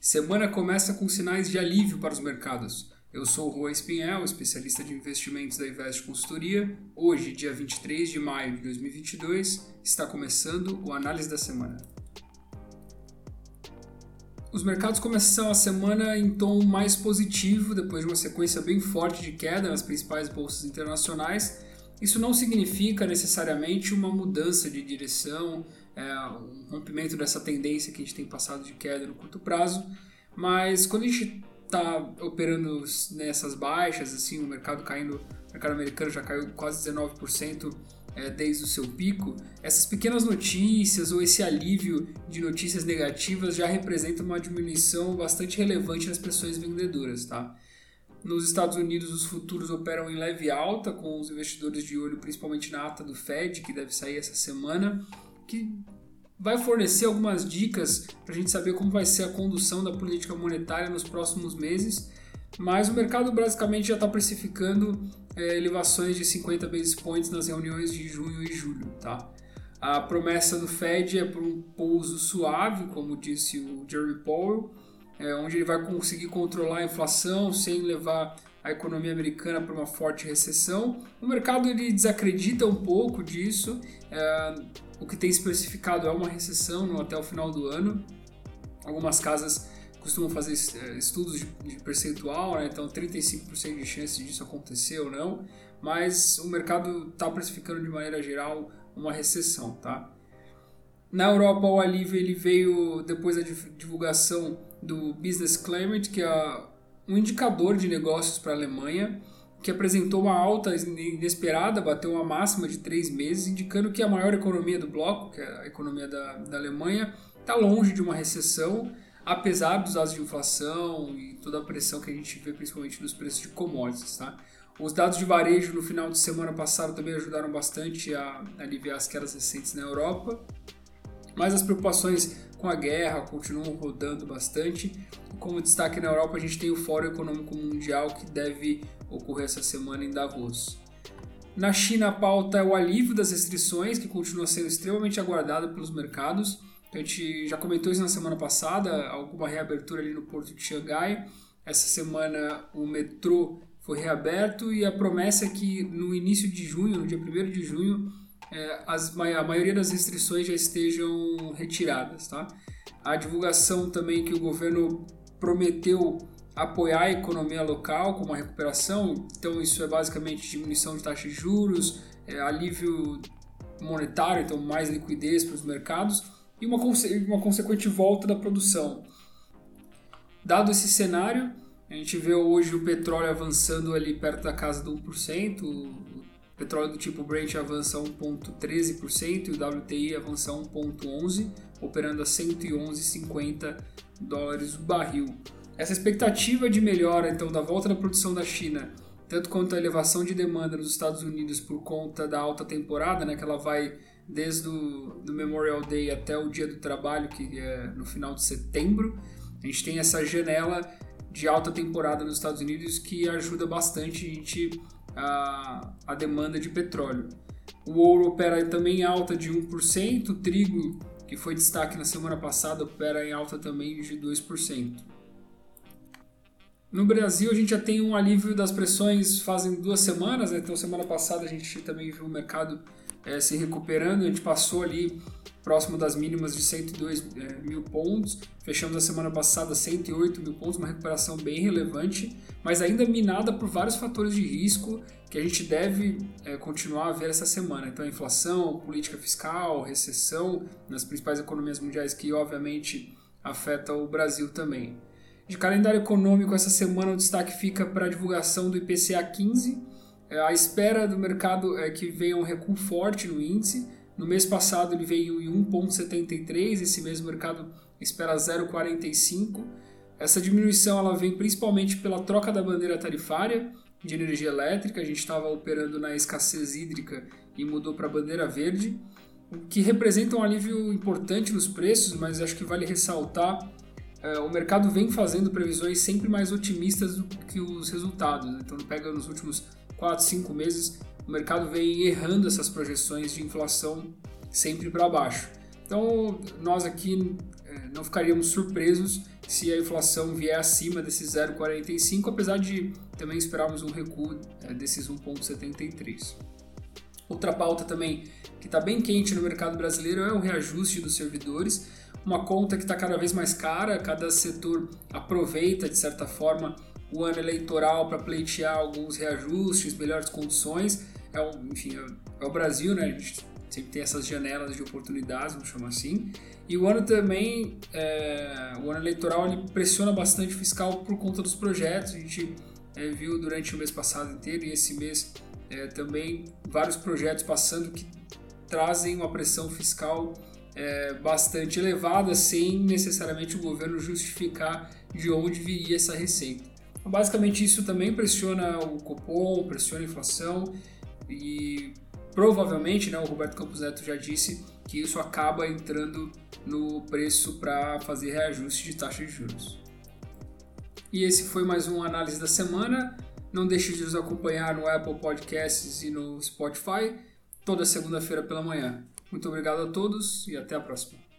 Semana começa com sinais de alívio para os mercados. Eu sou o Juan Espinhel, especialista de investimentos da Invest Consultoria. Hoje, dia 23 de maio de 2022, está começando o Análise da Semana. Os mercados começam a semana em tom mais positivo, depois de uma sequência bem forte de queda nas principais bolsas internacionais. Isso não significa necessariamente uma mudança de direção, é, um rompimento dessa tendência que a gente tem passado de queda no curto prazo, mas quando a gente está operando nessas baixas, assim, o mercado caindo, o mercado americano já caiu quase 19% é, desde o seu pico, essas pequenas notícias ou esse alívio de notícias negativas já representam uma diminuição bastante relevante nas pressões vendedoras, tá? Nos Estados Unidos, os futuros operam em leve alta, com os investidores de olho principalmente na ata do Fed, que deve sair essa semana, que vai fornecer algumas dicas para a gente saber como vai ser a condução da política monetária nos próximos meses. Mas o mercado basicamente já está precificando é, elevações de 50 basis points nas reuniões de junho e julho. Tá? A promessa do Fed é por um pouso suave, como disse o Jerry Powell, é, onde ele vai conseguir controlar a inflação sem levar a economia americana para uma forte recessão. O mercado ele desacredita um pouco disso. É, o que tem especificado é uma recessão até o final do ano. Algumas casas costumam fazer é, estudos de, de percentual, né? então 35% de chance disso acontecer ou não, mas o mercado está precificando de maneira geral uma recessão. Tá? Na Europa, o alívio ele veio depois da divulgação do Business Climate, que é um indicador de negócios para a Alemanha que apresentou uma alta inesperada, bateu uma máxima de três meses, indicando que a maior economia do bloco, que é a economia da, da Alemanha, está longe de uma recessão, apesar dos dados de inflação e toda a pressão que a gente vê principalmente nos preços de commodities. Tá? Os dados de varejo no final de semana passado também ajudaram bastante a aliviar as quedas recentes na Europa, mas as preocupações com a guerra continuam rodando bastante. Como destaque na Europa, a gente tem o Fórum Econômico Mundial que deve ocorrer essa semana em Davos. Na China, a pauta é o alívio das restrições, que continua sendo extremamente aguardada pelos mercados. A gente já comentou isso na semana passada, alguma reabertura ali no porto de Xangai. Essa semana o metrô foi reaberto e a promessa é que no início de junho, no dia 1 de junho, é, as, a maioria das restrições já estejam retiradas. Tá? A divulgação também que o governo prometeu apoiar a economia local com uma recuperação, então isso é basicamente diminuição de taxa de juros, é, alívio monetário, então mais liquidez para os mercados e uma, uma consequente volta da produção. Dado esse cenário, a gente vê hoje o petróleo avançando ali perto da casa do 1%, petróleo do tipo Brent avança 1,13% e o WTI avança 1,11%, operando a 111,50 dólares o barril. Essa expectativa de melhora então da volta da produção da China, tanto quanto a elevação de demanda nos Estados Unidos por conta da alta temporada, né, que ela vai desde o do Memorial Day até o Dia do Trabalho, que é no final de setembro. A gente tem essa janela de alta temporada nos Estados Unidos que ajuda bastante a gente a, a demanda de petróleo. O ouro opera também em alta de 1%, o trigo, que foi destaque na semana passada, opera em alta também de 2%. No Brasil, a gente já tem um alívio das pressões fazem duas semanas, né? então semana passada a gente também viu o mercado é, se recuperando, a gente passou ali próximo das mínimas de 102 é, mil pontos, fechamos a semana passada 108 mil pontos, uma recuperação bem relevante, mas ainda minada por vários fatores de risco que a gente deve é, continuar a ver essa semana. Então, inflação, política fiscal, recessão nas principais economias mundiais que obviamente afeta o Brasil também. De calendário econômico, essa semana o destaque fica para a divulgação do IPCA 15. É, a espera do mercado é que venha um recuo forte no índice, no mês passado ele veio em 1,73, esse mês o mercado espera 0,45. Essa diminuição ela vem principalmente pela troca da bandeira tarifária de energia elétrica, a gente estava operando na escassez hídrica e mudou para a bandeira verde, o que representa um alívio importante nos preços, mas acho que vale ressaltar é, o mercado vem fazendo previsões sempre mais otimistas do que os resultados. Então, pega nos últimos 4, 5 meses, o mercado vem errando essas projeções de inflação sempre para baixo. Então, nós aqui é, não ficaríamos surpresos se a inflação vier acima desses 0,45, apesar de também esperarmos um recuo é, desses 1,73. Outra pauta também que está bem quente no mercado brasileiro é o reajuste dos servidores, uma conta que está cada vez mais cara, cada setor aproveita de certa forma o ano eleitoral para pleitear alguns reajustes, melhores condições. É o, enfim, é, é o Brasil, né? A gente sempre tem essas janelas de oportunidades, vamos chamar assim. E o ano também, é, o ano eleitoral, ele pressiona bastante o fiscal por conta dos projetos. A gente é, viu durante o mês passado inteiro e esse mês é, também vários projetos passando que trazem uma pressão fiscal é, bastante elevada sem necessariamente o governo justificar de onde viria essa receita. Basicamente isso também pressiona o Copom, pressiona a inflação e provavelmente, né, o Roberto Campos Neto já disse que isso acaba entrando no preço para fazer reajuste de taxa de juros. E esse foi mais um análise da semana. Não deixe de nos acompanhar no Apple Podcasts e no Spotify toda segunda-feira pela manhã. Muito obrigado a todos e até a próxima.